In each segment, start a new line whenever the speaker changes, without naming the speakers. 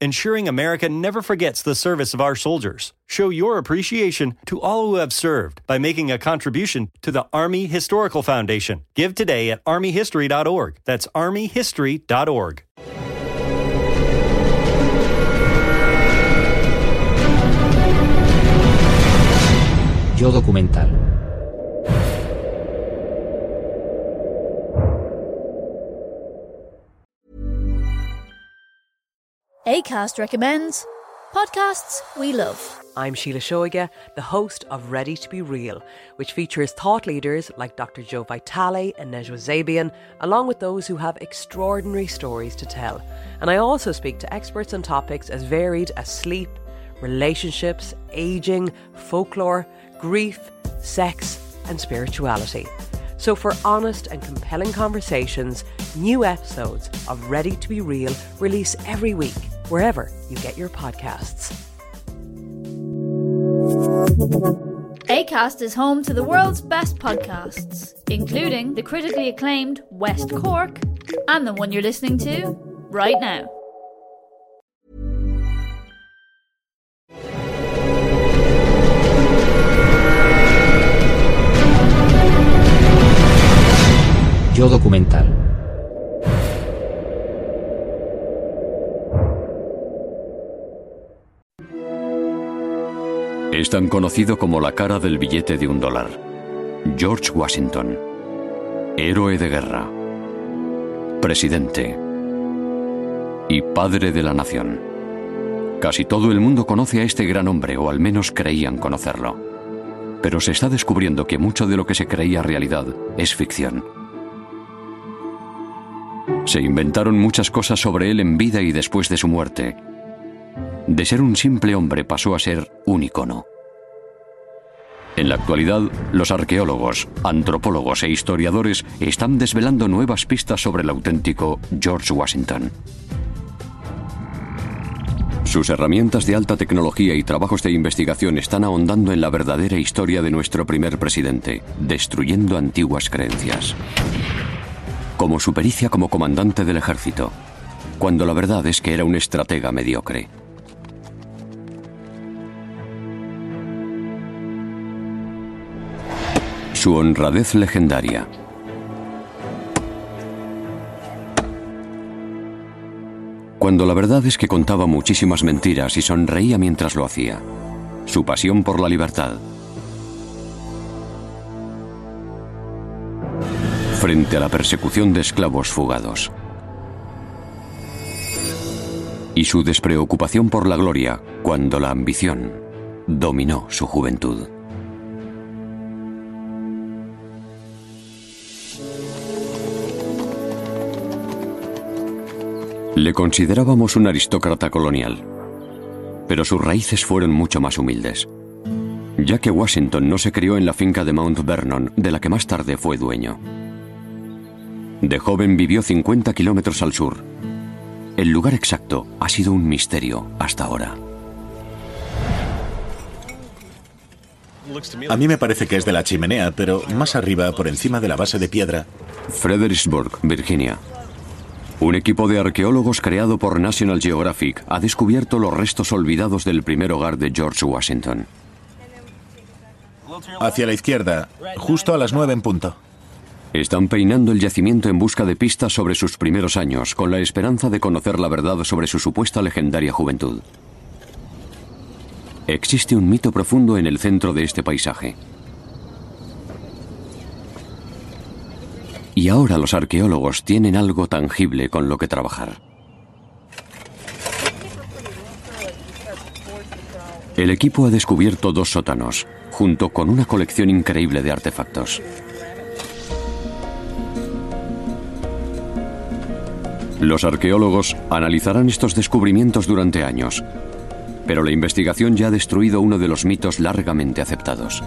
ensuring America never forgets the service of our soldiers. Show your appreciation to all who have served by making a contribution to the Army Historical Foundation. Give today at armyhistory.org. That's armyhistory.org.
Yo documental.
ACAST recommends podcasts we love.
I'm Sheila Shoiga, the host of Ready to Be Real, which features thought leaders like Dr. Joe Vitale and Nejwa Zabian, along with those who have extraordinary stories to tell. And I also speak to experts on topics as varied as sleep, relationships, aging, folklore, grief, sex, and spirituality. So, for honest and compelling conversations, new episodes of Ready to Be Real release every week, wherever you get your podcasts.
ACAST is home to the world's best podcasts, including the critically acclaimed West Cork and the one you're listening to right now.
Yo documental.
Es tan conocido como la cara del billete de un dólar. George Washington. Héroe de guerra. Presidente. Y padre de la nación. Casi todo el mundo conoce a este gran hombre, o al menos creían conocerlo. Pero se está descubriendo que mucho de lo que se creía realidad es ficción. Se inventaron muchas cosas sobre él en vida y después de su muerte. De ser un simple hombre pasó a ser un icono. En la actualidad, los arqueólogos, antropólogos e historiadores están desvelando nuevas pistas sobre el auténtico George Washington. Sus herramientas de alta tecnología y trabajos de investigación están ahondando en la verdadera historia de nuestro primer presidente, destruyendo antiguas creencias. Como su pericia como comandante del ejército, cuando la verdad es que era un estratega mediocre. Su honradez legendaria. Cuando la verdad es que contaba muchísimas mentiras y sonreía mientras lo hacía. Su pasión por la libertad. Frente a la persecución de esclavos fugados. Y su despreocupación por la gloria cuando la ambición dominó su juventud. Le considerábamos un aristócrata colonial, pero sus raíces fueron mucho más humildes, ya que Washington no se crió en la finca de Mount Vernon, de la que más tarde fue dueño. De joven vivió 50 kilómetros al sur. El lugar exacto ha sido un misterio hasta ahora.
A mí me parece que es de la chimenea, pero más arriba, por encima de la base de piedra.
Fredericksburg, Virginia. Un equipo de arqueólogos creado por National Geographic ha descubierto los restos olvidados del primer hogar de George Washington.
Hacia la izquierda, justo a las nueve en punto.
Están peinando el yacimiento en busca de pistas sobre sus primeros años, con la esperanza de conocer la verdad sobre su supuesta legendaria juventud. Existe un mito profundo en el centro de este paisaje. Y ahora los arqueólogos tienen algo tangible con lo que trabajar. El equipo ha descubierto dos sótanos, junto con una colección increíble de artefactos. Los arqueólogos analizarán estos descubrimientos durante años, pero la investigación ya ha destruido uno de los mitos largamente aceptados.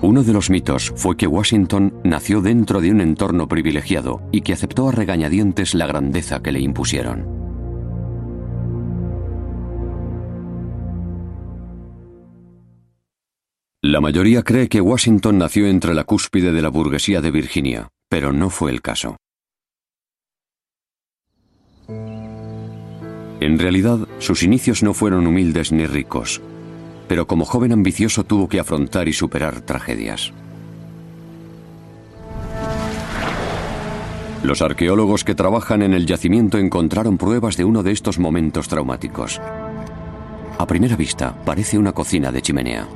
Uno de los mitos fue que Washington nació dentro de un entorno privilegiado y que aceptó a regañadientes la grandeza que le impusieron. La mayoría cree que Washington nació entre la cúspide de la burguesía de Virginia, pero no fue el caso. En realidad, sus inicios no fueron humildes ni ricos, pero como joven ambicioso tuvo que afrontar y superar tragedias. Los arqueólogos que trabajan en el yacimiento encontraron pruebas de uno de estos momentos traumáticos. A primera vista, parece una cocina de chimenea.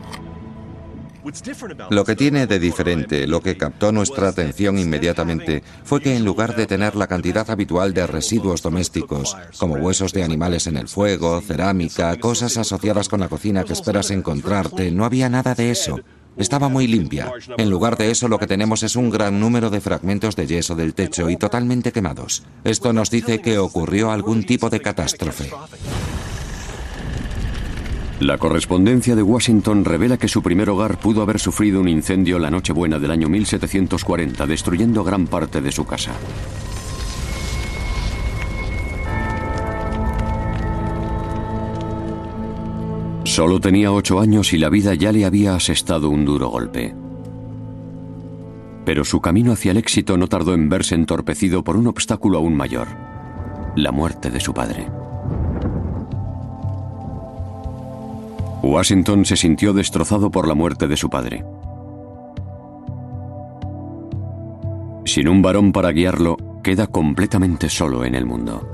Lo que tiene de diferente, lo que captó nuestra atención inmediatamente, fue que en lugar de tener la cantidad habitual de residuos domésticos, como huesos de animales en el fuego, cerámica, cosas asociadas con la cocina que esperas encontrarte, no había nada de eso. Estaba muy limpia. En lugar de eso lo que tenemos es un gran número de fragmentos de yeso del techo y totalmente quemados. Esto nos dice que ocurrió algún tipo de catástrofe.
La correspondencia de Washington revela que su primer hogar pudo haber sufrido un incendio la Nochebuena del año 1740, destruyendo gran parte de su casa. Solo tenía ocho años y la vida ya le había asestado un duro golpe. Pero su camino hacia el éxito no tardó en verse entorpecido por un obstáculo aún mayor, la muerte de su padre. Washington se sintió destrozado por la muerte de su padre. Sin un varón para guiarlo, queda completamente solo en el mundo.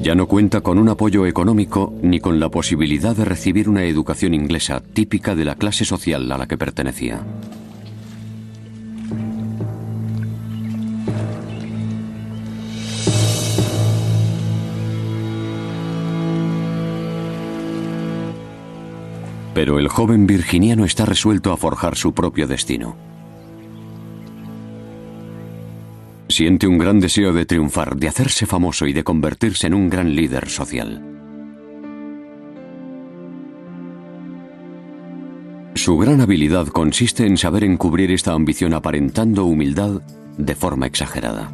Ya no cuenta con un apoyo económico ni con la posibilidad de recibir una educación inglesa típica de la clase social a la que pertenecía. Pero el joven virginiano está resuelto a forjar su propio destino. Siente un gran deseo de triunfar, de hacerse famoso y de convertirse en un gran líder social. Su gran habilidad consiste en saber encubrir esta ambición aparentando humildad de forma exagerada.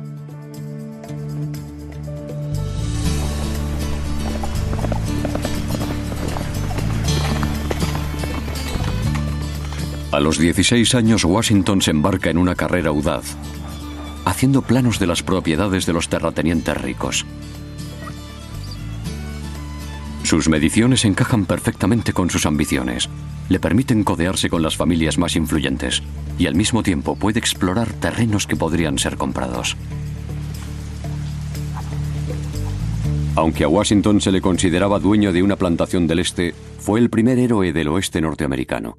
A los 16 años Washington se embarca en una carrera audaz, haciendo planos de las propiedades de los terratenientes ricos. Sus mediciones encajan perfectamente con sus ambiciones, le permiten codearse con las familias más influyentes y al mismo tiempo puede explorar terrenos que podrían ser comprados. Aunque a Washington se le consideraba dueño de una plantación del este, fue el primer héroe del oeste norteamericano.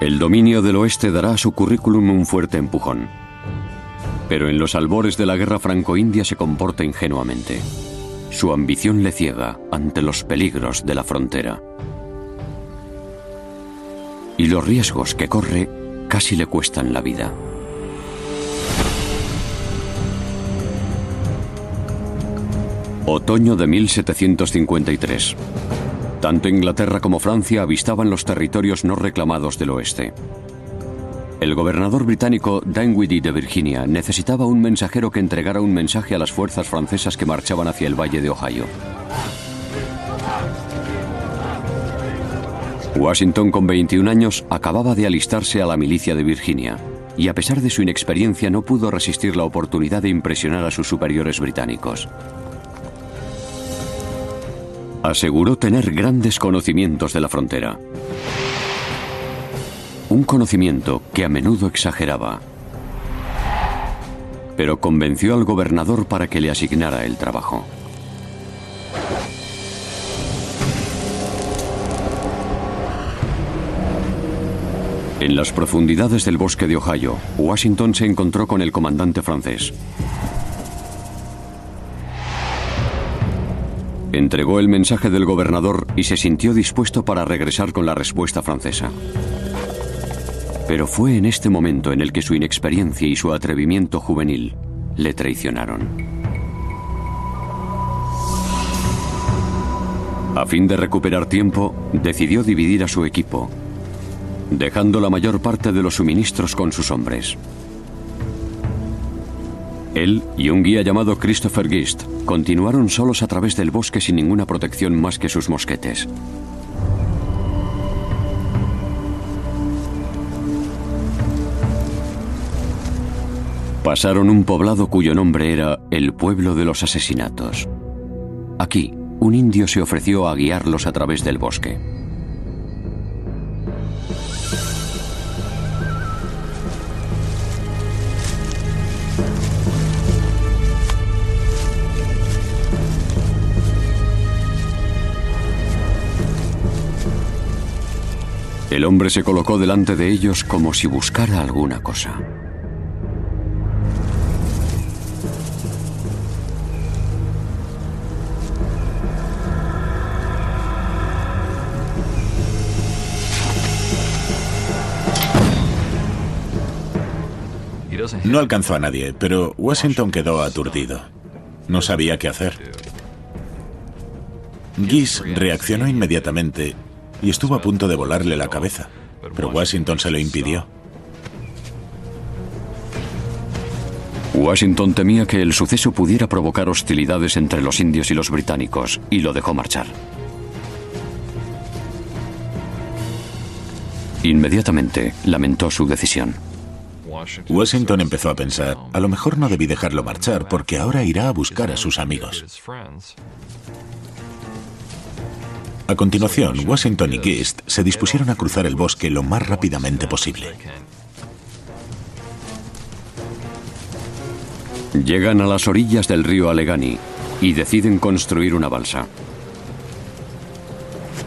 El dominio del oeste dará a su currículum un fuerte empujón. Pero en los albores de la guerra franco-india se comporta ingenuamente. Su ambición le ciega ante los peligros de la frontera. Y los riesgos que corre casi le cuestan la vida. Otoño de 1753. Tanto Inglaterra como Francia avistaban los territorios no reclamados del oeste. El gobernador británico Dinwiddie de Virginia necesitaba un mensajero que entregara un mensaje a las fuerzas francesas que marchaban hacia el valle de Ohio. Washington, con 21 años, acababa de alistarse a la milicia de Virginia, y a pesar de su inexperiencia no pudo resistir la oportunidad de impresionar a sus superiores británicos. Aseguró tener grandes conocimientos de la frontera. Un conocimiento que a menudo exageraba. Pero convenció al gobernador para que le asignara el trabajo. En las profundidades del bosque de Ohio, Washington se encontró con el comandante francés. Entregó el mensaje del gobernador y se sintió dispuesto para regresar con la respuesta francesa. Pero fue en este momento en el que su inexperiencia y su atrevimiento juvenil le traicionaron. A fin de recuperar tiempo, decidió dividir a su equipo dejando la mayor parte de los suministros con sus hombres. Él y un guía llamado Christopher Gist continuaron solos a través del bosque sin ninguna protección más que sus mosquetes. Pasaron un poblado cuyo nombre era el pueblo de los asesinatos. Aquí, un indio se ofreció a guiarlos a través del bosque. El hombre se colocó delante de ellos como si buscara alguna cosa.
No alcanzó a nadie, pero Washington quedó aturdido. No sabía qué hacer. Gish reaccionó inmediatamente y estuvo a punto de volarle la cabeza, pero Washington se lo impidió.
Washington temía que el suceso pudiera provocar hostilidades entre los indios y los británicos y lo dejó marchar. Inmediatamente lamentó su decisión.
Washington empezó a pensar, a lo mejor no debí dejarlo marchar porque ahora irá a buscar a sus amigos. A continuación, Washington y Gist se dispusieron a cruzar el bosque lo más rápidamente posible.
Llegan a las orillas del río Allegheny y deciden construir una balsa.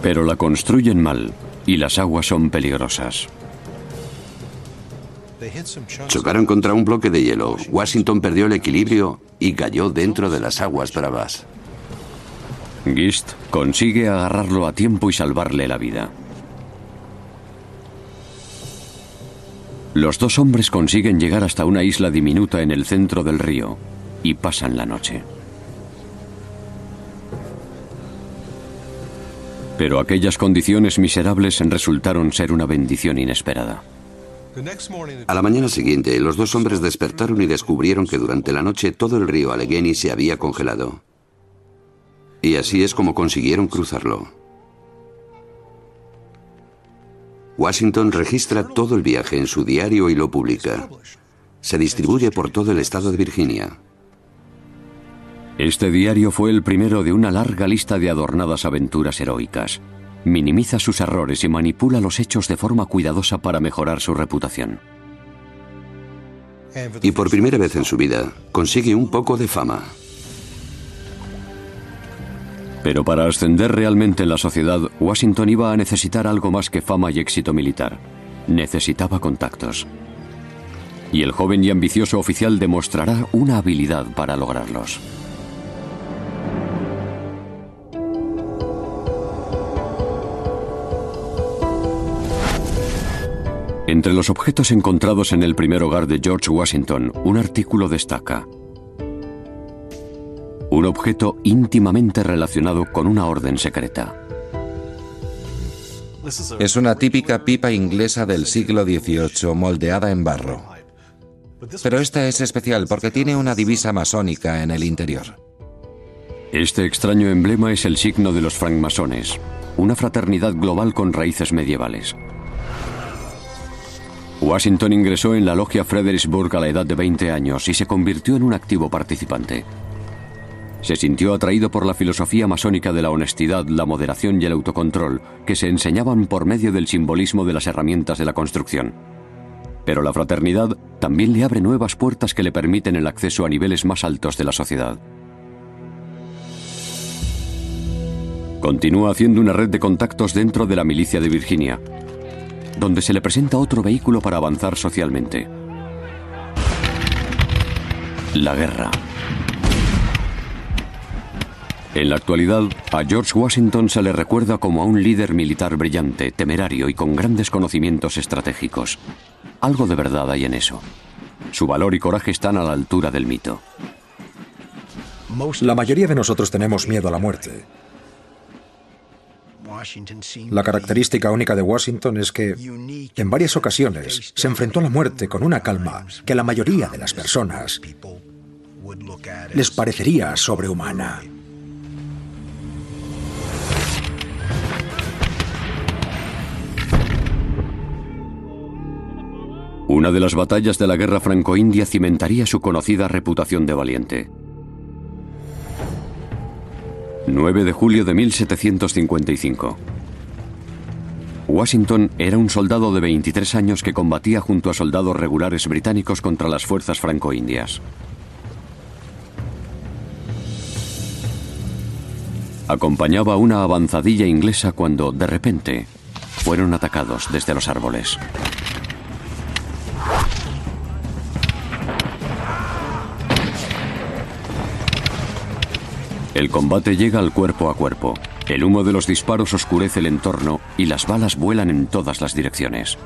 Pero la construyen mal y las aguas son peligrosas.
Chocaron contra un bloque de hielo. Washington perdió el equilibrio y cayó dentro de las aguas bravas.
Gist consigue agarrarlo a tiempo y salvarle la vida. Los dos hombres consiguen llegar hasta una isla diminuta en el centro del río y pasan la noche. Pero aquellas condiciones miserables resultaron ser una bendición inesperada.
A la mañana siguiente, los dos hombres despertaron y descubrieron que durante la noche todo el río Allegheny se había congelado. Y así es como consiguieron cruzarlo. Washington registra todo el viaje en su diario y lo publica. Se distribuye por todo el estado de Virginia.
Este diario fue el primero de una larga lista de adornadas aventuras heroicas. Minimiza sus errores y manipula los hechos de forma cuidadosa para mejorar su reputación.
Y por primera vez en su vida consigue un poco de fama.
Pero para ascender realmente en la sociedad, Washington iba a necesitar algo más que fama y éxito militar. Necesitaba contactos. Y el joven y ambicioso oficial demostrará una habilidad para lograrlos. Entre los objetos encontrados en el primer hogar de George Washington, un artículo destaca un objeto íntimamente relacionado con una orden secreta.
Es una típica pipa inglesa del siglo XVIII moldeada en barro. Pero esta es especial porque tiene una divisa masónica en el interior.
Este extraño emblema es el signo de los francmasones, una fraternidad global con raíces medievales. Washington ingresó en la logia Fredericksburg a la edad de 20 años y se convirtió en un activo participante. Se sintió atraído por la filosofía masónica de la honestidad, la moderación y el autocontrol, que se enseñaban por medio del simbolismo de las herramientas de la construcción. Pero la fraternidad también le abre nuevas puertas que le permiten el acceso a niveles más altos de la sociedad. Continúa haciendo una red de contactos dentro de la milicia de Virginia, donde se le presenta otro vehículo para avanzar socialmente. La guerra. En la actualidad, a George Washington se le recuerda como a un líder militar brillante, temerario y con grandes conocimientos estratégicos. Algo de verdad hay en eso. Su valor y coraje están a la altura del mito.
La mayoría de nosotros tenemos miedo a la muerte. La característica única de Washington es que en varias ocasiones se enfrentó a la muerte con una calma que a la mayoría de las personas les parecería sobrehumana.
Una de las batallas de la guerra franco-india cimentaría su conocida reputación de valiente. 9 de julio de 1755. Washington era un soldado de 23 años que combatía junto a soldados regulares británicos contra las fuerzas franco-indias. Acompañaba una avanzadilla inglesa cuando, de repente, fueron atacados desde los árboles. El combate llega al cuerpo a cuerpo. El humo de los disparos oscurece el entorno y las balas vuelan en todas las direcciones.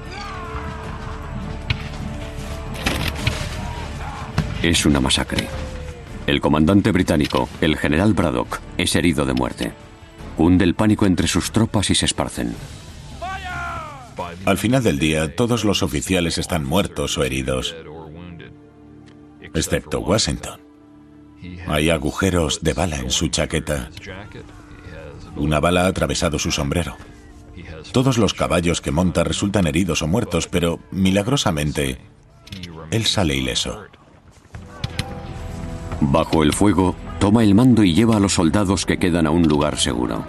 Es una masacre. El comandante británico, el general Braddock, es herido de muerte. Hunde el pánico entre sus tropas y se esparcen.
Al final del día, todos los oficiales están muertos o heridos, excepto Washington. Hay agujeros de bala en su chaqueta. Una bala ha atravesado su sombrero. Todos los caballos que monta resultan heridos o muertos, pero milagrosamente, él sale ileso.
Bajo el fuego, toma el mando y lleva a los soldados que quedan a un lugar seguro.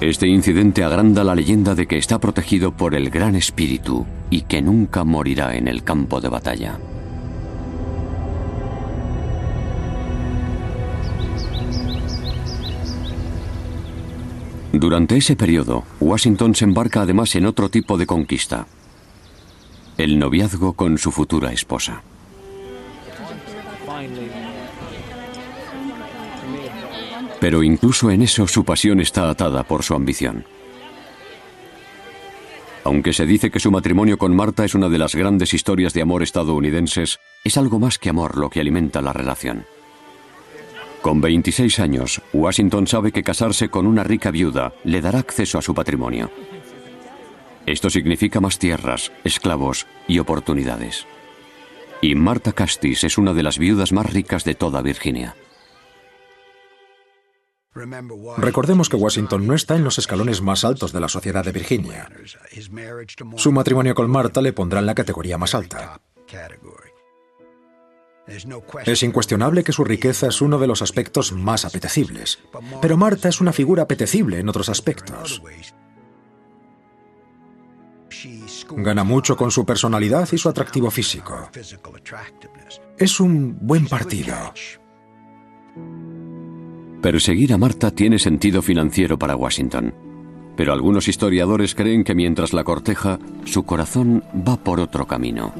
Este incidente agranda la leyenda de que está protegido por el Gran Espíritu y que nunca morirá en el campo de batalla. Durante ese periodo, Washington se embarca además en otro tipo de conquista, el noviazgo con su futura esposa. Pero incluso en eso su pasión está atada por su ambición. Aunque se dice que su matrimonio con Marta es una de las grandes historias de amor estadounidenses, es algo más que amor lo que alimenta la relación. Con 26 años, Washington sabe que casarse con una rica viuda le dará acceso a su patrimonio. Esto significa más tierras, esclavos y oportunidades. Y Marta Castis es una de las viudas más ricas de toda Virginia.
Recordemos que Washington no está en los escalones más altos de la sociedad de Virginia. Su matrimonio con Marta le pondrá en la categoría más alta. Es incuestionable que su riqueza es uno de los aspectos más apetecibles, pero Marta es una figura apetecible en otros aspectos. Gana mucho con su personalidad y su atractivo físico. Es un buen partido.
Perseguir a Marta tiene sentido financiero para Washington, pero algunos historiadores creen que mientras la corteja, su corazón va por otro camino.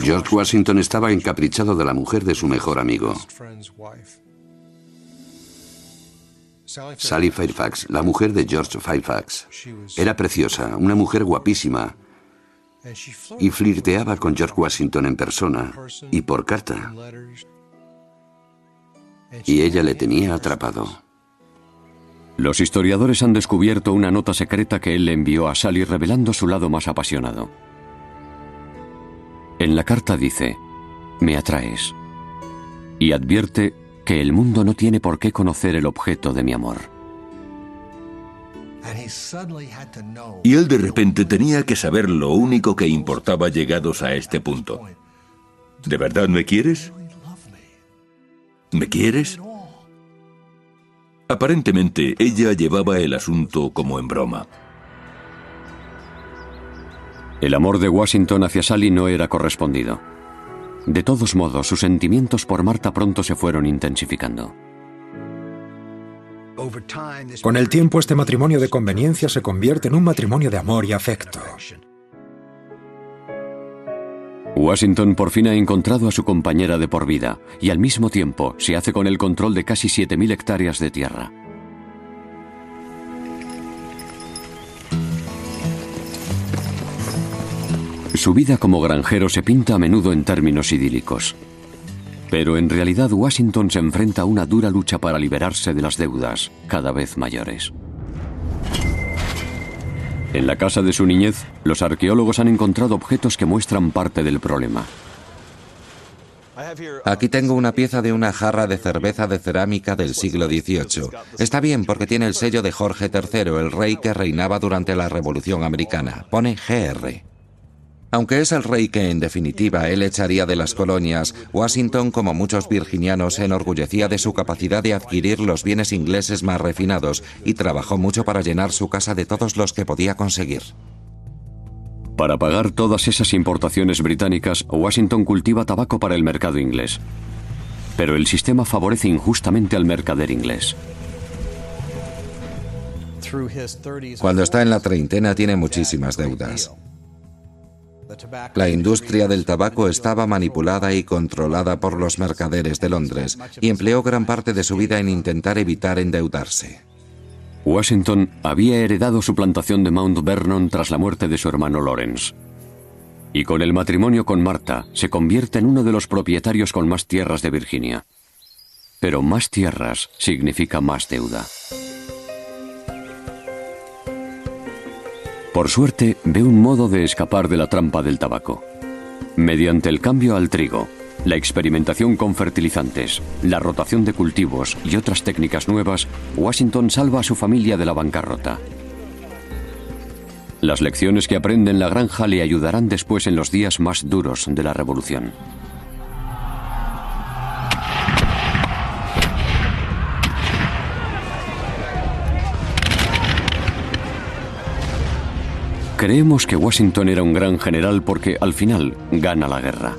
George Washington estaba encaprichado de la mujer de su mejor amigo. Sally Fairfax, la mujer de George Fairfax, era preciosa, una mujer guapísima, y flirteaba con George Washington en persona y por carta. Y ella le tenía atrapado.
Los historiadores han descubierto una nota secreta que él le envió a Sally revelando su lado más apasionado. En la carta dice, me atraes, y advierte que el mundo no tiene por qué conocer el objeto de mi amor.
Y él de repente tenía que saber lo único que importaba llegados a este punto. ¿De verdad me quieres? ¿Me quieres? Aparentemente, ella llevaba el asunto como en broma.
El amor de Washington hacia Sally no era correspondido. De todos modos, sus sentimientos por Marta pronto se fueron intensificando.
Con el tiempo este matrimonio de conveniencia se convierte en un matrimonio de amor y afecto.
Washington por fin ha encontrado a su compañera de por vida y al mismo tiempo se hace con el control de casi 7.000 hectáreas de tierra. Su vida como granjero se pinta a menudo en términos idílicos. Pero en realidad Washington se enfrenta a una dura lucha para liberarse de las deudas, cada vez mayores. En la casa de su niñez, los arqueólogos han encontrado objetos que muestran parte del problema.
Aquí tengo una pieza de una jarra de cerveza de cerámica del siglo XVIII. Está bien porque tiene el sello de Jorge III, el rey que reinaba durante la Revolución Americana. Pone GR. Aunque es el rey que en definitiva él echaría de las colonias, Washington, como muchos virginianos, se enorgullecía de su capacidad de adquirir los bienes ingleses más refinados y trabajó mucho para llenar su casa de todos los que podía conseguir.
Para pagar todas esas importaciones británicas, Washington cultiva tabaco para el mercado inglés. Pero el sistema favorece injustamente al mercader inglés.
Cuando está en la treintena tiene muchísimas deudas. La industria del tabaco estaba manipulada y controlada por los mercaderes de Londres y empleó gran parte de su vida en intentar evitar endeudarse.
Washington había heredado su plantación de Mount Vernon tras la muerte de su hermano Lawrence. Y con el matrimonio con Marta se convierte en uno de los propietarios con más tierras de Virginia. Pero más tierras significa más deuda. Por suerte, ve un modo de escapar de la trampa del tabaco. Mediante el cambio al trigo, la experimentación con fertilizantes, la rotación de cultivos y otras técnicas nuevas, Washington salva a su familia de la bancarrota. Las lecciones que aprende en la granja le ayudarán después en los días más duros de la revolución. Creemos que Washington era un gran general porque al final gana la guerra.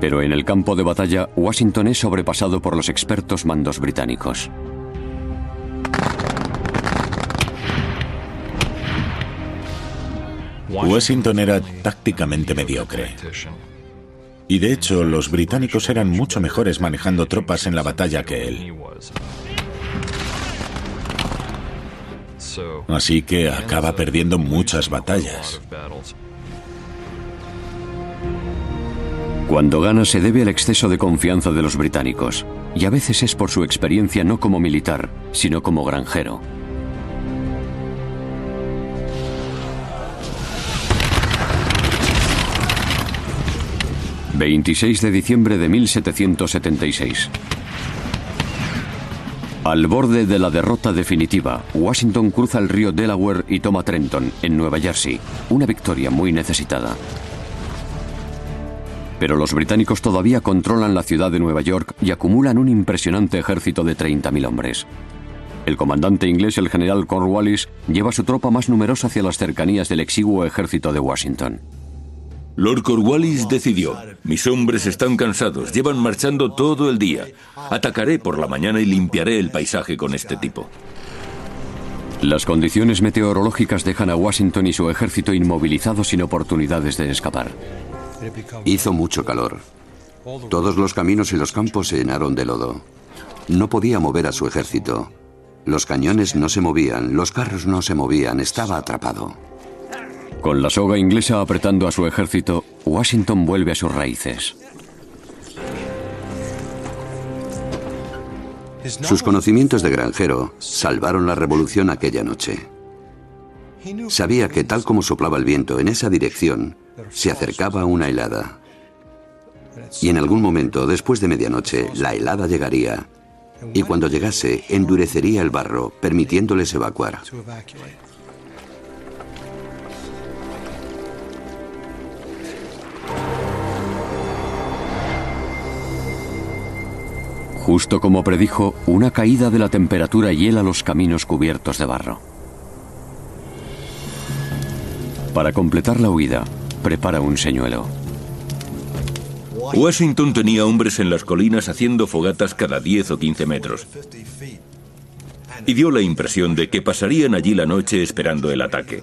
Pero en el campo de batalla, Washington es sobrepasado por los expertos mandos británicos.
Washington era tácticamente mediocre. Y de hecho, los británicos eran mucho mejores manejando tropas en la batalla que él. Así que acaba perdiendo muchas batallas.
Cuando gana se debe al exceso de confianza de los británicos, y a veces es por su experiencia no como militar, sino como granjero. ...26 de diciembre de 1776... Al borde de la derrota definitiva, Washington cruza el río Delaware y toma Trenton, en Nueva Jersey, una victoria muy necesitada. Pero los británicos todavía controlan la ciudad de Nueva York y acumulan un impresionante ejército de 30.000 hombres. El comandante inglés, el general Cornwallis, lleva su tropa más numerosa hacia las cercanías del exiguo ejército de Washington.
Lord Cornwallis decidió, mis hombres están cansados, llevan marchando todo el día. Atacaré por la mañana y limpiaré el paisaje con este tipo.
Las condiciones meteorológicas dejan a Washington y su ejército inmovilizados sin oportunidades de escapar.
Hizo mucho calor. Todos los caminos y los campos se llenaron de lodo. No podía mover a su ejército. Los cañones no se movían, los carros no se movían, estaba atrapado.
Con la soga inglesa apretando a su ejército, Washington vuelve a sus raíces.
Sus conocimientos de granjero salvaron la revolución aquella noche. Sabía que tal como soplaba el viento en esa dirección, se acercaba una helada. Y en algún momento, después de medianoche, la helada llegaría. Y cuando llegase, endurecería el barro, permitiéndoles evacuar.
Justo como predijo, una caída de la temperatura hiela los caminos cubiertos de barro. Para completar la huida, prepara un señuelo.
Washington tenía hombres en las colinas haciendo fogatas cada 10 o 15 metros. Y dio la impresión de que pasarían allí la noche esperando el ataque.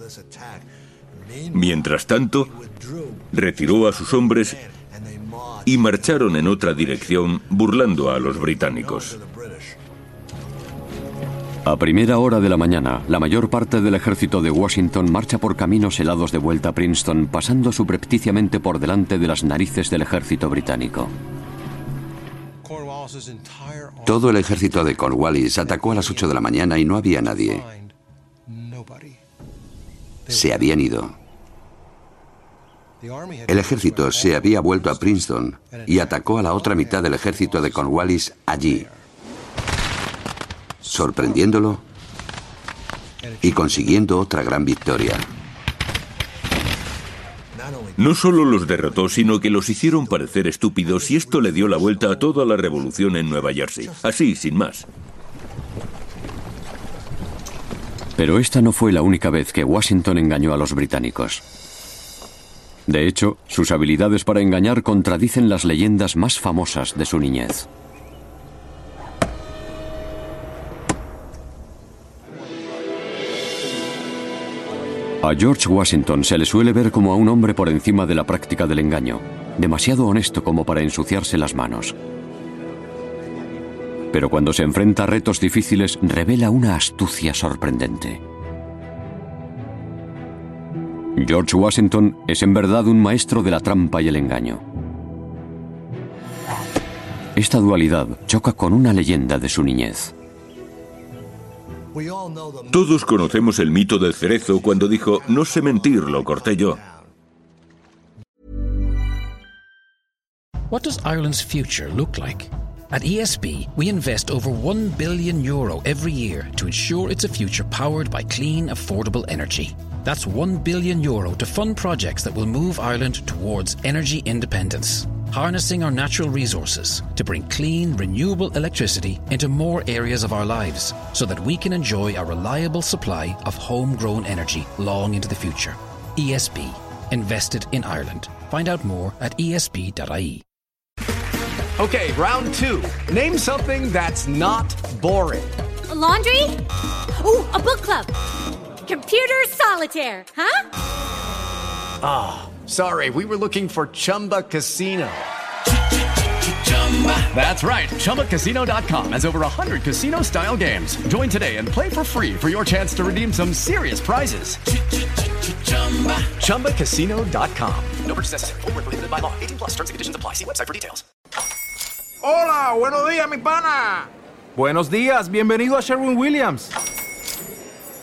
Mientras tanto, retiró a sus hombres y marcharon en otra dirección burlando a los británicos.
A primera hora de la mañana, la mayor parte del ejército de Washington marcha por caminos helados de vuelta a Princeton, pasando subrepticiamente por delante de las narices del ejército británico.
Todo el ejército de Cornwallis atacó a las 8 de la mañana y no había nadie. Se habían ido. El ejército se había vuelto a Princeton y atacó a la otra mitad del ejército de Cornwallis allí, sorprendiéndolo y consiguiendo otra gran victoria.
No solo los derrotó, sino que los hicieron parecer estúpidos y esto le dio la vuelta a toda la revolución en Nueva Jersey. Así, sin más.
Pero esta no fue la única vez que Washington engañó a los británicos. De hecho, sus habilidades para engañar contradicen las leyendas más famosas de su niñez. A George Washington se le suele ver como a un hombre por encima de la práctica del engaño, demasiado honesto como para ensuciarse las manos. Pero cuando se enfrenta a retos difíciles, revela una astucia sorprendente. George Washington es en verdad un maestro de la trampa y el engaño. Esta dualidad choca con una leyenda de su niñez.
Todos conocemos el mito del cerezo cuando dijo, no sé mentir, lo corté yo.
What does Ireland's future look like? At ESB, we invest over 1 billion euro every year to ensure it's a future powered by clean, affordable energy. That's 1 billion euro to fund projects that will move Ireland towards energy independence, harnessing our natural resources to bring clean, renewable electricity into more areas of our lives so that we can enjoy a reliable supply of homegrown energy long into the future. ESB, invested in Ireland. Find out more at esb.ie.
Okay, round two. Name something that's not boring.
A laundry? Ooh, a book club. Computer solitaire, huh?
Ah, oh, sorry, we were looking for Chumba Casino. That's right. ChumbaCasino.com has over 100 casino style games. Join today and play for free for your chance to redeem some serious prizes. ChumbaCasino.com. No purchase necessary. Full prohibited by law. 18 plus terms and conditions apply. See website for details.
Hola, buenos días, mi pana.
Buenos días, bienvenido a Sherwin Williams.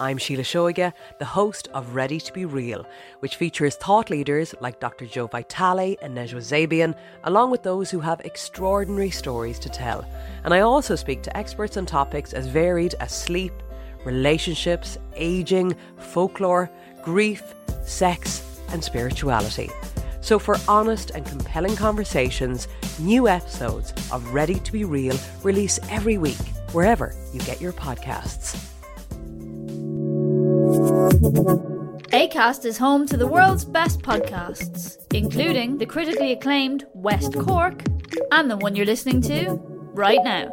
I'm Sheila Shoiga, the host of Ready to Be Real, which features thought leaders like Dr. Joe Vitale and Nejwa Zabian, along with those who have extraordinary stories to tell. And I also speak to experts on topics as varied as sleep, relationships, aging, folklore, grief, sex, and spirituality. So, for honest and compelling conversations, new episodes of Ready to Be Real release every week, wherever you get your podcasts.
ACAST is home to the world's best podcasts, including the critically acclaimed West Cork and the one you're listening to right now.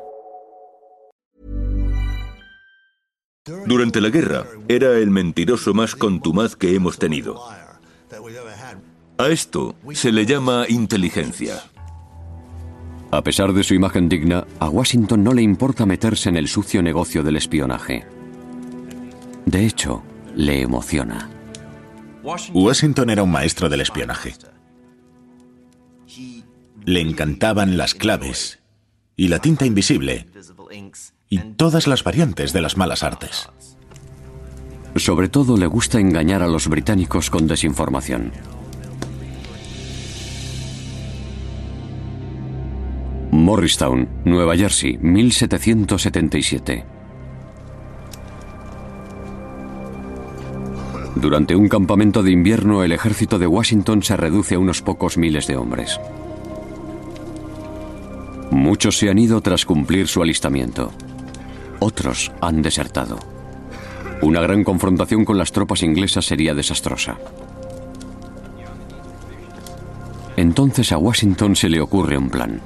Durante la guerra, era el mentiroso más contumaz que hemos tenido. A esto se le llama inteligencia.
A pesar de su imagen digna, a Washington no le importa meterse en el sucio negocio del espionaje. De hecho, le emociona.
Washington era un maestro del espionaje. Le encantaban las claves y la tinta invisible y todas las variantes de las malas artes.
Sobre todo le gusta engañar a los británicos con desinformación. Morristown, Nueva Jersey, 1777. Durante un campamento de invierno, el ejército de Washington se reduce a unos pocos miles de hombres. Muchos se han ido tras cumplir su alistamiento. Otros han desertado. Una gran confrontación con las tropas inglesas sería desastrosa. Entonces a Washington se le ocurre un plan.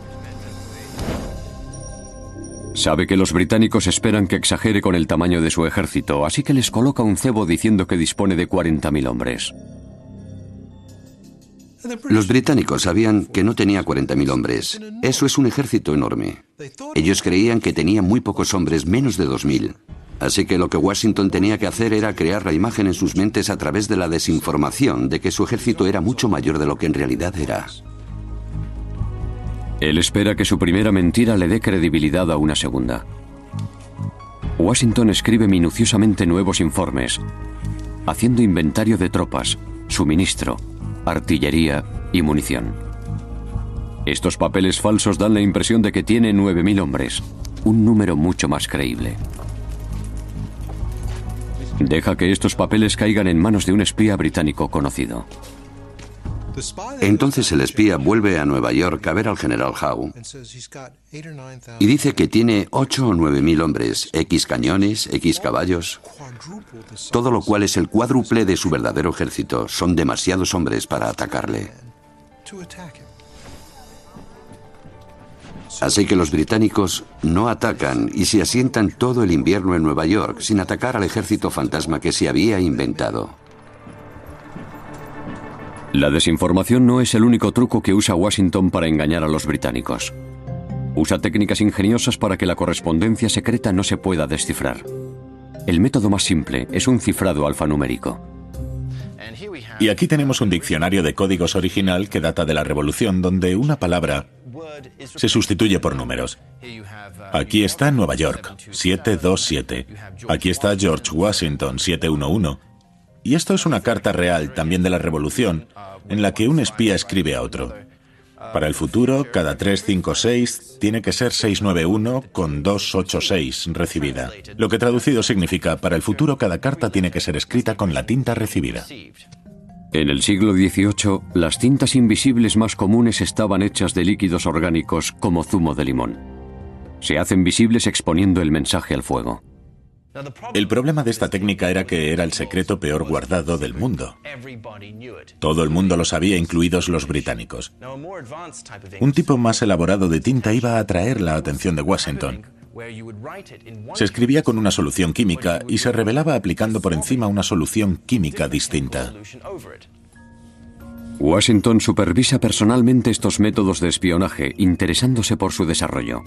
Sabe que los británicos esperan que exagere con el tamaño de su ejército, así que les coloca un cebo diciendo que dispone de 40.000 hombres.
Los británicos sabían que no tenía 40.000 hombres. Eso es un ejército enorme. Ellos creían que tenía muy pocos hombres, menos de 2.000. Así que lo que Washington tenía que hacer era crear la imagen en sus mentes a través de la desinformación de que su ejército era mucho mayor de lo que en realidad era.
Él espera que su primera mentira le dé credibilidad a una segunda. Washington escribe minuciosamente nuevos informes, haciendo inventario de tropas, suministro, artillería y munición. Estos papeles falsos dan la impresión de que tiene 9.000 hombres, un número mucho más creíble. Deja que estos papeles caigan en manos de un espía británico conocido.
Entonces el espía vuelve a Nueva York a ver al general Howe y dice que tiene 8 o 9 mil hombres, X cañones, X caballos, todo lo cual es el cuádruple de su verdadero ejército. Son demasiados hombres para atacarle. Así que los británicos no atacan y se asientan todo el invierno en Nueva York sin atacar al ejército fantasma que se había inventado.
La desinformación no es el único truco que usa Washington para engañar a los británicos. Usa técnicas ingeniosas para que la correspondencia secreta no se pueda descifrar. El método más simple es un cifrado alfanumérico.
Y aquí tenemos un diccionario de códigos original que data de la Revolución, donde una palabra se sustituye por números. Aquí está Nueva York, 727. Aquí está George Washington, 711. Y esto es una carta real también de la Revolución, en la que un espía escribe a otro. Para el futuro, cada 356 tiene que ser 691 con 286 recibida. Lo que traducido significa, para el futuro cada carta tiene que ser escrita con la tinta recibida.
En el siglo XVIII, las tintas invisibles más comunes estaban hechas de líquidos orgánicos como zumo de limón. Se hacen visibles exponiendo el mensaje al fuego.
El problema de esta técnica era que era el secreto peor guardado del mundo. Todo el mundo lo sabía, incluidos los británicos. Un tipo más elaborado de tinta iba a atraer la atención de Washington. Se escribía con una solución química y se revelaba aplicando por encima una solución química distinta.
Washington supervisa personalmente estos métodos de espionaje, interesándose por su desarrollo.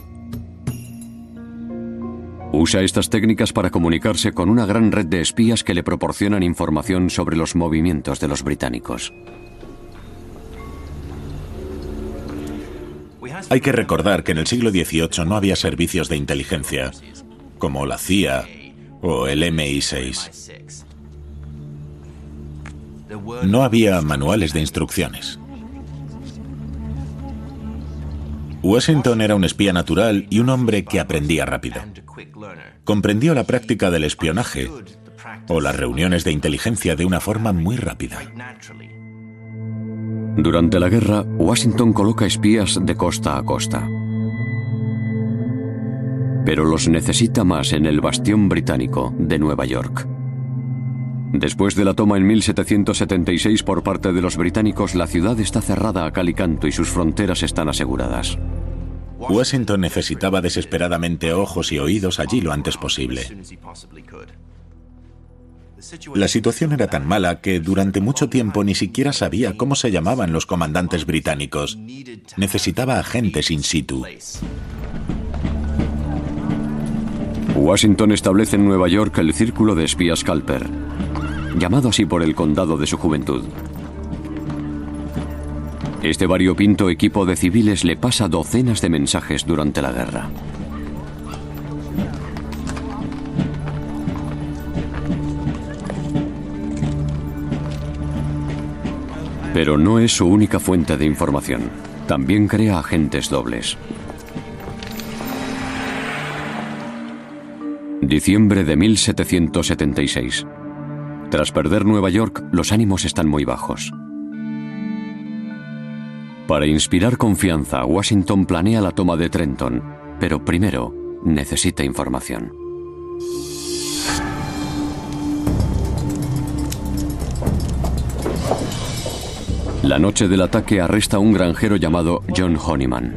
Usa estas técnicas para comunicarse con una gran red de espías que le proporcionan información sobre los movimientos de los británicos.
Hay que recordar que en el siglo XVIII no había servicios de inteligencia, como la CIA o el MI6. No había manuales de instrucciones. Washington era un espía natural y un hombre que aprendía rápido. Comprendió la práctica del espionaje o las reuniones de inteligencia de una forma muy rápida.
Durante la guerra, Washington coloca espías de costa a costa. Pero los necesita más en el bastión británico de Nueva York. Después de la toma en 1776 por parte de los británicos, la ciudad está cerrada a cal y canto y sus fronteras están aseguradas.
Washington necesitaba desesperadamente ojos y oídos allí lo antes posible. La situación era tan mala que durante mucho tiempo ni siquiera sabía cómo se llamaban los comandantes británicos. Necesitaba agentes in situ.
Washington establece en Nueva York el Círculo de Espías Calper, llamado así por el condado de su juventud. Este variopinto equipo de civiles le pasa docenas de mensajes durante la guerra. Pero no es su única fuente de información. También crea agentes dobles. Diciembre de 1776. Tras perder Nueva York, los ánimos están muy bajos. Para inspirar confianza, Washington planea la toma de Trenton, pero primero necesita información. La noche del ataque arresta a un granjero llamado John Honeyman.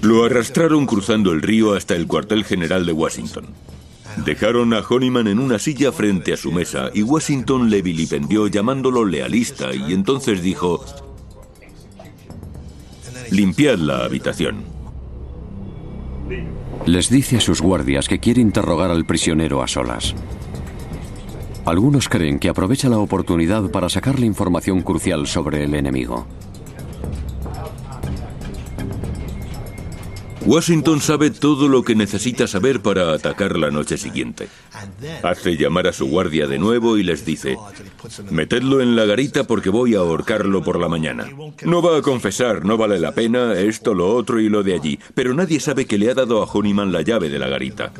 Lo arrastraron cruzando el río hasta el cuartel general de Washington. Dejaron a Honeyman en una silla frente a su mesa y Washington le vilipendió llamándolo lealista y entonces dijo, limpiad la habitación.
Les dice a sus guardias que quiere interrogar al prisionero a solas. Algunos creen que aprovecha la oportunidad para sacar la información crucial sobre el enemigo.
Washington sabe todo lo que necesita saber para atacar la noche siguiente. Hace llamar a su guardia de nuevo y les dice, metedlo en la garita porque voy a ahorcarlo por la mañana. No va a confesar, no vale la pena, esto, lo otro y lo de allí, pero nadie sabe que le ha dado a Honeyman la llave de la garita.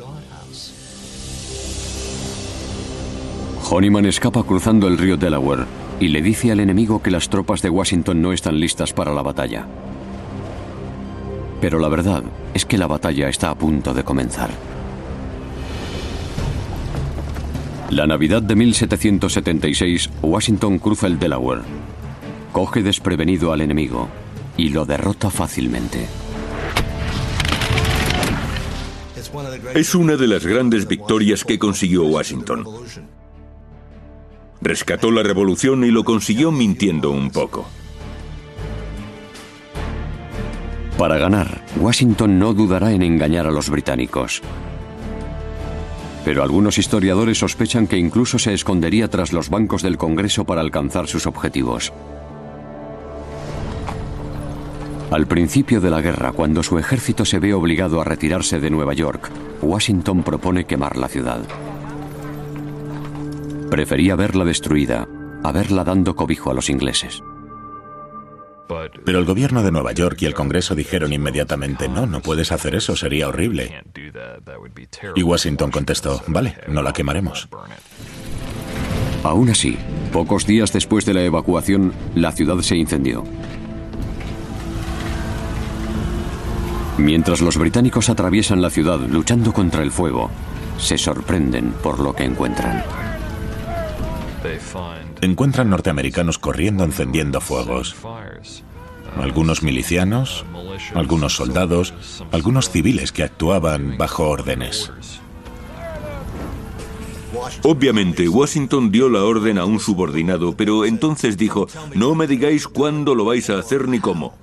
Honeyman escapa cruzando el río Delaware y le dice al enemigo que las tropas de Washington no están listas para la batalla. Pero la verdad es que la batalla está a punto de comenzar. La Navidad de 1776, Washington cruza el Delaware, coge desprevenido al enemigo y lo derrota fácilmente.
Es una de las grandes victorias que consiguió Washington. Rescató la revolución y lo consiguió mintiendo un poco.
Para ganar, Washington no dudará en engañar a los británicos. Pero algunos historiadores sospechan que incluso se escondería tras los bancos del Congreso para alcanzar sus objetivos. Al principio de la guerra, cuando su ejército se ve obligado a retirarse de Nueva York, Washington propone quemar la ciudad. Prefería verla destruida a verla dando cobijo a los ingleses.
Pero el gobierno de Nueva York y el Congreso dijeron inmediatamente, no, no puedes hacer eso, sería horrible. Y Washington contestó, vale, no la quemaremos.
Aún así, pocos días después de la evacuación, la ciudad se incendió. Mientras los británicos atraviesan la ciudad luchando contra el fuego, se sorprenden por lo que encuentran.
Encuentran norteamericanos corriendo encendiendo fuegos. Algunos milicianos, algunos soldados, algunos civiles que actuaban bajo órdenes.
Obviamente, Washington dio la orden a un subordinado, pero entonces dijo, no me digáis cuándo lo vais a hacer ni cómo.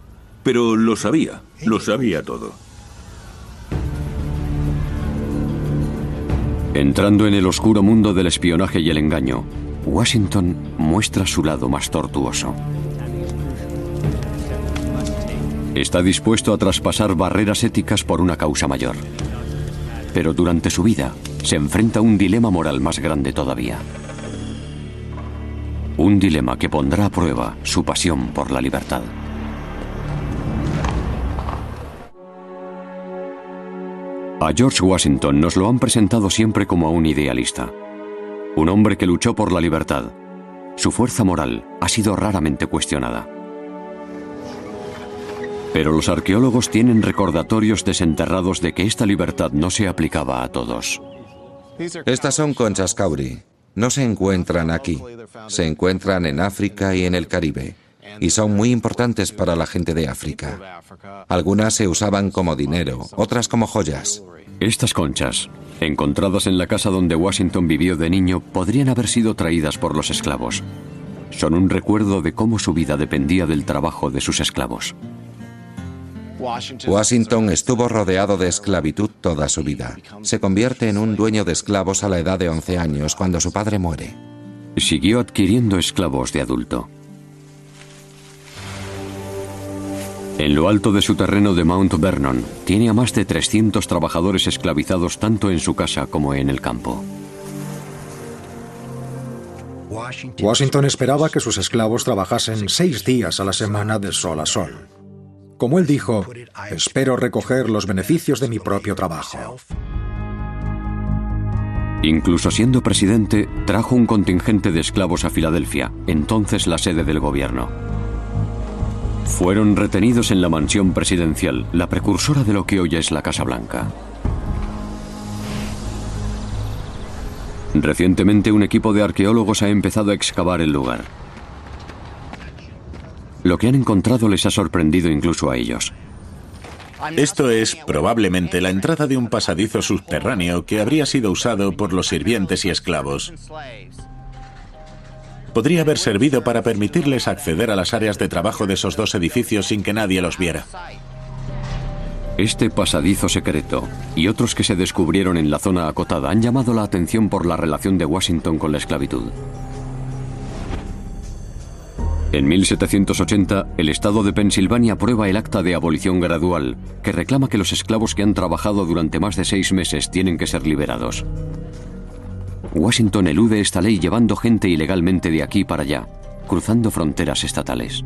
Pero lo sabía, lo sabía todo.
Entrando en el oscuro mundo del espionaje y el engaño, Washington muestra su lado más tortuoso. Está dispuesto a traspasar barreras éticas por una causa mayor. Pero durante su vida se enfrenta a un dilema moral más grande todavía. Un dilema que pondrá a prueba su pasión por la libertad. A George Washington nos lo han presentado siempre como a un idealista. Un hombre que luchó por la libertad. Su fuerza moral ha sido raramente cuestionada. Pero los arqueólogos tienen recordatorios desenterrados de que esta libertad no se aplicaba a todos.
Estas son conchas cauri. No se encuentran aquí. Se encuentran en África y en el Caribe. Y son muy importantes para la gente de África. Algunas se usaban como dinero, otras como joyas.
Estas conchas, encontradas en la casa donde Washington vivió de niño, podrían haber sido traídas por los esclavos. Son un recuerdo de cómo su vida dependía del trabajo de sus esclavos.
Washington estuvo rodeado de esclavitud toda su vida. Se convierte en un dueño de esclavos a la edad de 11 años cuando su padre muere.
Siguió adquiriendo esclavos de adulto. En lo alto de su terreno de Mount Vernon, tiene a más de 300 trabajadores esclavizados tanto en su casa como en el campo.
Washington esperaba que sus esclavos trabajasen seis días a la semana de sol a sol. Como él dijo, espero recoger los beneficios de mi propio trabajo.
Incluso siendo presidente, trajo un contingente de esclavos a Filadelfia, entonces la sede del gobierno. Fueron retenidos en la mansión presidencial, la precursora de lo que hoy es la Casa Blanca. Recientemente un equipo de arqueólogos ha empezado a excavar el lugar. Lo que han encontrado les ha sorprendido incluso a ellos.
Esto es probablemente la entrada de un pasadizo subterráneo que habría sido usado por los sirvientes y esclavos. Podría haber servido para permitirles acceder a las áreas de trabajo de esos dos edificios sin que nadie los viera.
Este pasadizo secreto y otros que se descubrieron en la zona acotada han llamado la atención por la relación de Washington con la esclavitud. En 1780, el estado de Pensilvania aprueba el acta de abolición gradual, que reclama que los esclavos que han trabajado durante más de seis meses tienen que ser liberados. Washington elude esta ley llevando gente ilegalmente de aquí para allá, cruzando fronteras estatales.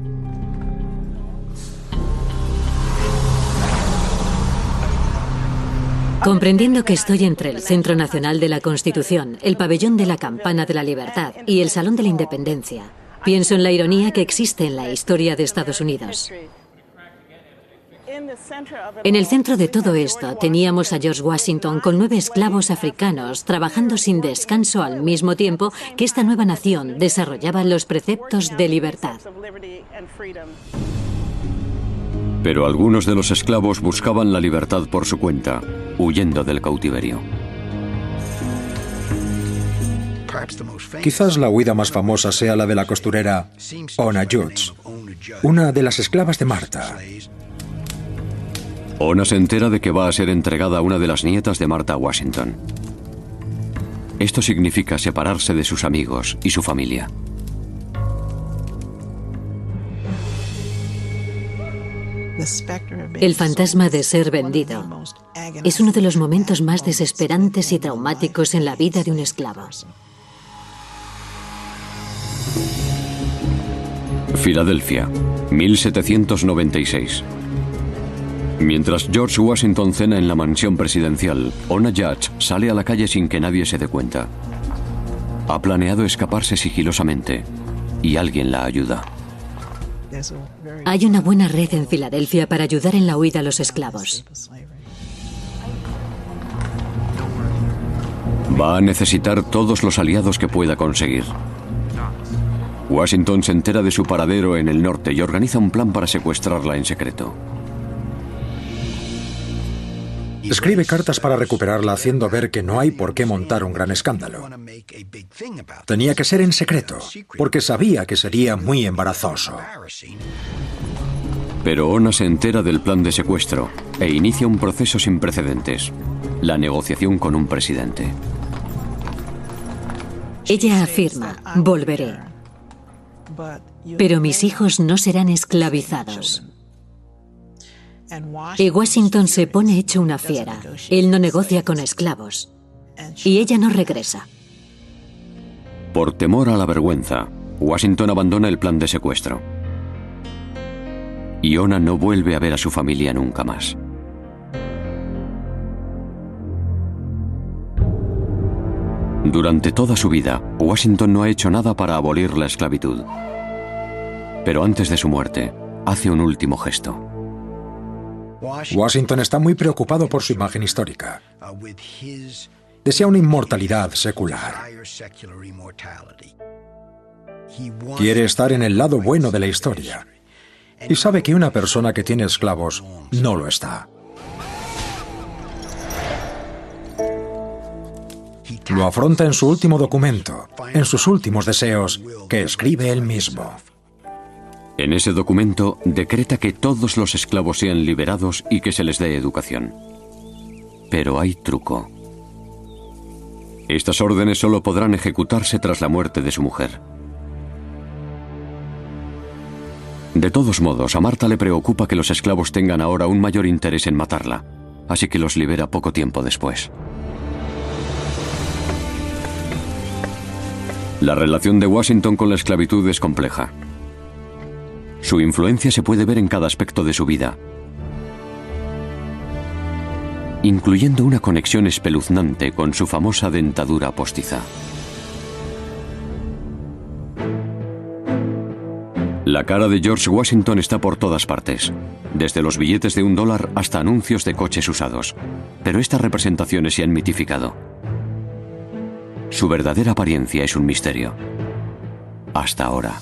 Comprendiendo que estoy entre el Centro Nacional de la Constitución, el Pabellón de la Campana de la Libertad y el Salón de la Independencia, Pienso en la ironía que existe en la historia de Estados Unidos. En el centro de todo esto teníamos a George Washington con nueve esclavos africanos trabajando sin descanso al mismo tiempo que esta nueva nación desarrollaba los preceptos de libertad.
Pero algunos de los esclavos buscaban la libertad por su cuenta, huyendo del cautiverio.
Quizás la huida más famosa sea la de la costurera Ona Judge, una de las esclavas de Marta.
Ona se entera de que va a ser entregada a una de las nietas de Marta Washington. Esto significa separarse de sus amigos y su familia.
El fantasma de ser vendido es uno de los momentos más desesperantes y traumáticos en la vida de un esclavo.
Filadelfia, 1796. Mientras George Washington cena en la mansión presidencial, Ona Judge sale a la calle sin que nadie se dé cuenta. Ha planeado escaparse sigilosamente y alguien la ayuda.
Hay una buena red en Filadelfia para ayudar en la huida a los esclavos.
Va a necesitar todos los aliados que pueda conseguir. Washington se entera de su paradero en el norte y organiza un plan para secuestrarla en secreto.
Escribe cartas para recuperarla haciendo ver que no hay por qué montar un gran escándalo. Tenía que ser en secreto, porque sabía que sería muy embarazoso.
Pero Ona se entera del plan de secuestro e inicia un proceso sin precedentes, la negociación con un presidente.
Ella afirma, volveré, pero mis hijos no serán esclavizados. Y Washington se pone hecho una fiera. Él no negocia con esclavos. Y ella no regresa.
Por temor a la vergüenza, Washington abandona el plan de secuestro. Iona no vuelve a ver a su familia nunca más. Durante toda su vida, Washington no ha hecho nada para abolir la esclavitud. Pero antes de su muerte, hace un último gesto.
Washington está muy preocupado por su imagen histórica. Desea una inmortalidad secular. Quiere estar en el lado bueno de la historia. Y sabe que una persona que tiene esclavos no lo está. Lo afronta en su último documento, en sus últimos deseos, que escribe él mismo.
En ese documento decreta que todos los esclavos sean liberados y que se les dé educación. Pero hay truco. Estas órdenes solo podrán ejecutarse tras la muerte de su mujer. De todos modos, a Marta le preocupa que los esclavos tengan ahora un mayor interés en matarla, así que los libera poco tiempo después. La relación de Washington con la esclavitud es compleja. Su influencia se puede ver en cada aspecto de su vida, incluyendo una conexión espeluznante con su famosa dentadura postiza. La cara de George Washington está por todas partes, desde los billetes de un dólar hasta anuncios de coches usados. Pero estas representaciones se han mitificado. Su verdadera apariencia es un misterio. Hasta ahora.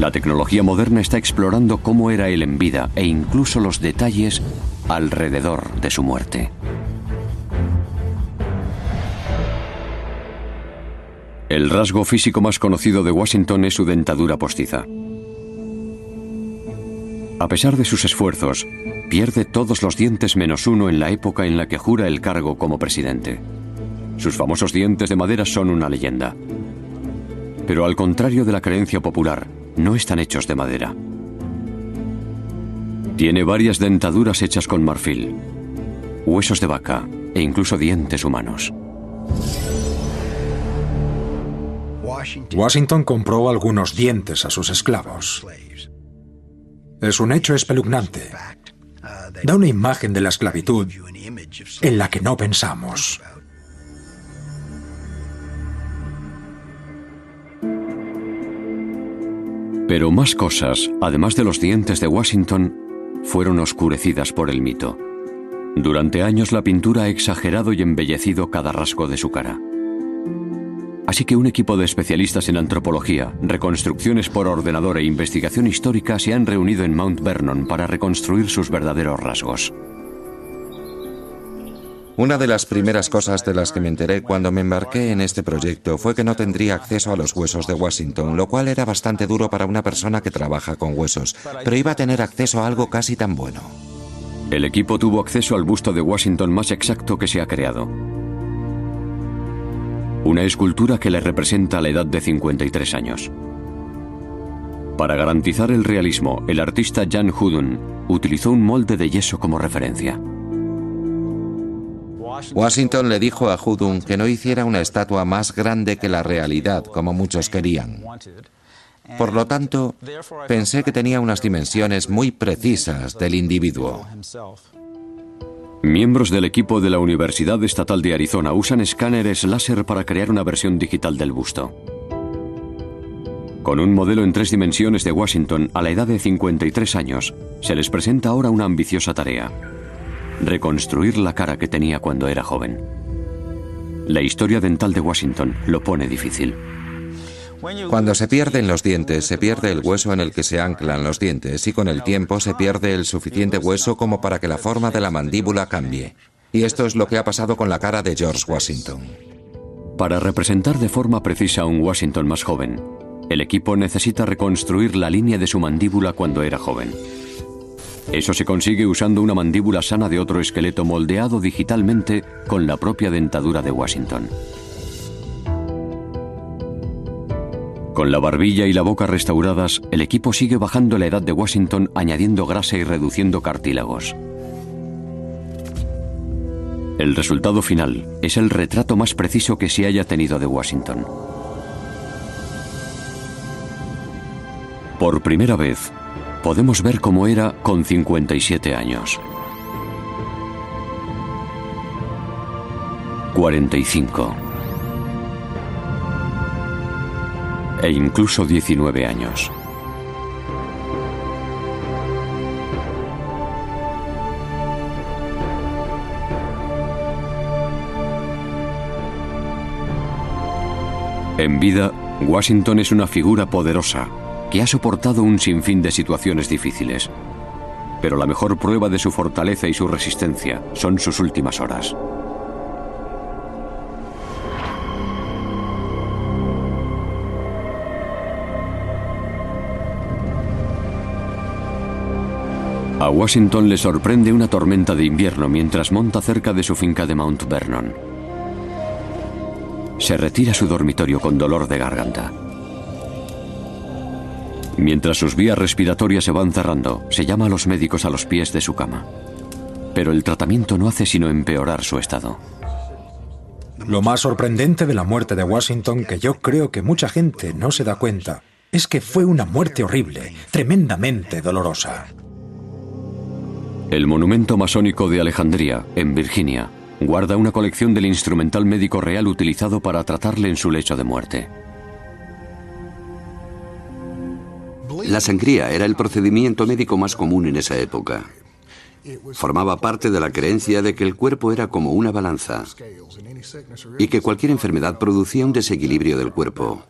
La tecnología moderna está explorando cómo era él en vida e incluso los detalles alrededor de su muerte. El rasgo físico más conocido de Washington es su dentadura postiza. A pesar de sus esfuerzos, pierde todos los dientes menos uno en la época en la que jura el cargo como presidente. Sus famosos dientes de madera son una leyenda. Pero al contrario de la creencia popular, no están hechos de madera. Tiene varias dentaduras hechas con marfil, huesos de vaca e incluso dientes humanos.
Washington compró algunos dientes a sus esclavos. Es un hecho espeluznante. Da una imagen de la esclavitud en la que no pensamos.
Pero más cosas, además de los dientes de Washington, fueron oscurecidas por el mito. Durante años la pintura ha exagerado y embellecido cada rasgo de su cara. Así que un equipo de especialistas en antropología, reconstrucciones por ordenador e investigación histórica se han reunido en Mount Vernon para reconstruir sus verdaderos rasgos.
Una de las primeras cosas de las que me enteré cuando me embarqué en este proyecto fue que no tendría acceso a los huesos de Washington, lo cual era bastante duro para una persona que trabaja con huesos, pero iba a tener acceso a algo casi tan bueno.
El equipo tuvo acceso al busto de Washington más exacto que se ha creado. Una escultura que le representa a la edad de 53 años. Para garantizar el realismo, el artista Jan Hudon utilizó un molde de yeso como referencia.
Washington le dijo a Hudun que no hiciera una estatua más grande que la realidad, como muchos querían. Por lo tanto, pensé que tenía unas dimensiones muy precisas del individuo.
Miembros del equipo de la Universidad Estatal de Arizona usan escáneres láser para crear una versión digital del busto. Con un modelo en tres dimensiones de Washington a la edad de 53 años, se les presenta ahora una ambiciosa tarea reconstruir la cara que tenía cuando era joven. La historia dental de Washington lo pone difícil.
Cuando se pierden los dientes, se pierde el hueso en el que se anclan los dientes y con el tiempo se pierde el suficiente hueso como para que la forma de la mandíbula cambie. Y esto es lo que ha pasado con la cara de George Washington.
Para representar de forma precisa a un Washington más joven, el equipo necesita reconstruir la línea de su mandíbula cuando era joven. Eso se consigue usando una mandíbula sana de otro esqueleto moldeado digitalmente con la propia dentadura de Washington. Con la barbilla y la boca restauradas, el equipo sigue bajando la edad de Washington añadiendo grasa y reduciendo cartílagos. El resultado final es el retrato más preciso que se haya tenido de Washington. Por primera vez, podemos ver cómo era con 57 años. 45. E incluso 19 años. En vida, Washington es una figura poderosa que ha soportado un sinfín de situaciones difíciles. Pero la mejor prueba de su fortaleza y su resistencia son sus últimas horas. A Washington le sorprende una tormenta de invierno mientras monta cerca de su finca de Mount Vernon. Se retira a su dormitorio con dolor de garganta. Mientras sus vías respiratorias se van cerrando, se llama a los médicos a los pies de su cama. Pero el tratamiento no hace sino empeorar su estado.
Lo más sorprendente de la muerte de Washington, que yo creo que mucha gente no se da cuenta, es que fue una muerte horrible, tremendamente dolorosa.
El monumento masónico de Alejandría, en Virginia, guarda una colección del instrumental médico real utilizado para tratarle en su lecho de muerte.
La sangría era el procedimiento médico más común en esa época. Formaba parte de la creencia de que el cuerpo era como una balanza y que cualquier enfermedad producía un desequilibrio del cuerpo.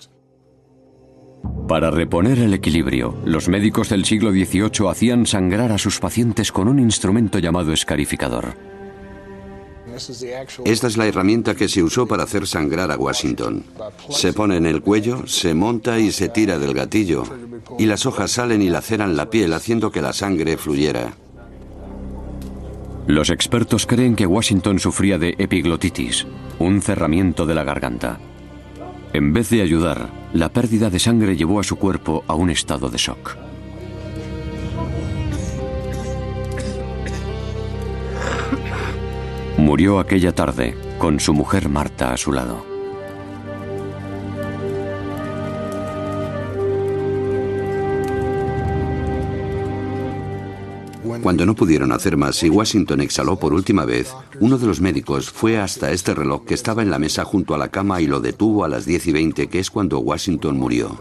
Para reponer el equilibrio, los médicos del siglo XVIII hacían sangrar a sus pacientes con un instrumento llamado escarificador.
Esta es la herramienta que se usó para hacer sangrar a Washington. Se pone en el cuello, se monta y se tira del gatillo, y las hojas salen y laceran la piel haciendo que la sangre fluyera.
Los expertos creen que Washington sufría de epiglotitis, un cerramiento de la garganta. En vez de ayudar, la pérdida de sangre llevó a su cuerpo a un estado de shock. Murió aquella tarde con su mujer Marta a su lado.
Cuando no pudieron hacer más y Washington exhaló por última vez, uno de los médicos fue hasta este reloj que estaba en la mesa junto a la cama y lo detuvo a las 10 y 20, que es cuando Washington murió.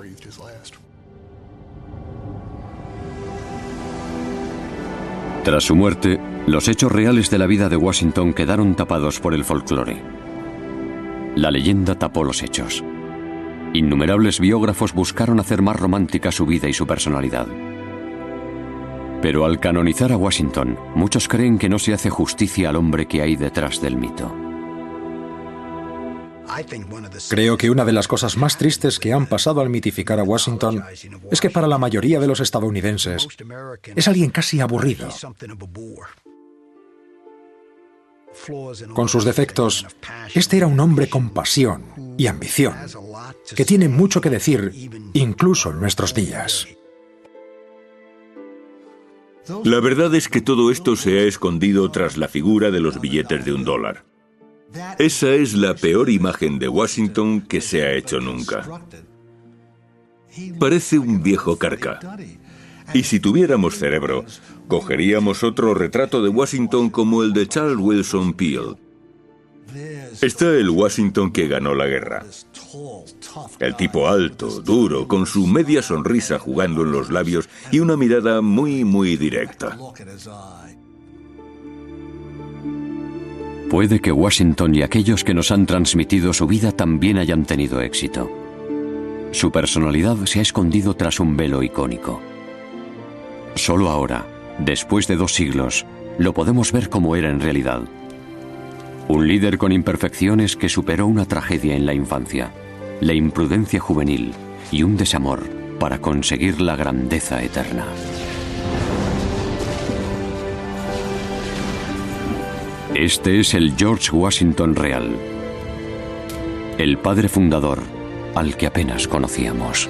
Tras su muerte, los hechos reales de la vida de Washington quedaron tapados por el folclore. La leyenda tapó los hechos. Innumerables biógrafos buscaron hacer más romántica su vida y su personalidad. Pero al canonizar a Washington, muchos creen que no se hace justicia al hombre que hay detrás del mito.
Creo que una de las cosas más tristes que han pasado al mitificar a Washington es que para la mayoría de los estadounidenses es alguien casi aburrido. Con sus defectos, este era un hombre con pasión y ambición, que tiene mucho que decir incluso en nuestros días.
La verdad es que todo esto se ha escondido tras la figura de los billetes de un dólar. Esa es la peor imagen de Washington que se ha hecho nunca. Parece un viejo carca. Y si tuviéramos cerebro, cogeríamos otro retrato de Washington como el de Charles Wilson Peel. Está el Washington que ganó la guerra. El tipo alto, duro, con su media sonrisa jugando en los labios y una mirada muy, muy directa.
Puede que Washington y aquellos que nos han transmitido su vida también hayan tenido éxito. Su personalidad se ha escondido tras un velo icónico. Solo ahora, después de dos siglos, lo podemos ver como era en realidad. Un líder con imperfecciones que superó una tragedia en la infancia, la imprudencia juvenil y un desamor para conseguir la grandeza eterna. Este es el George Washington real, el padre fundador al que apenas conocíamos.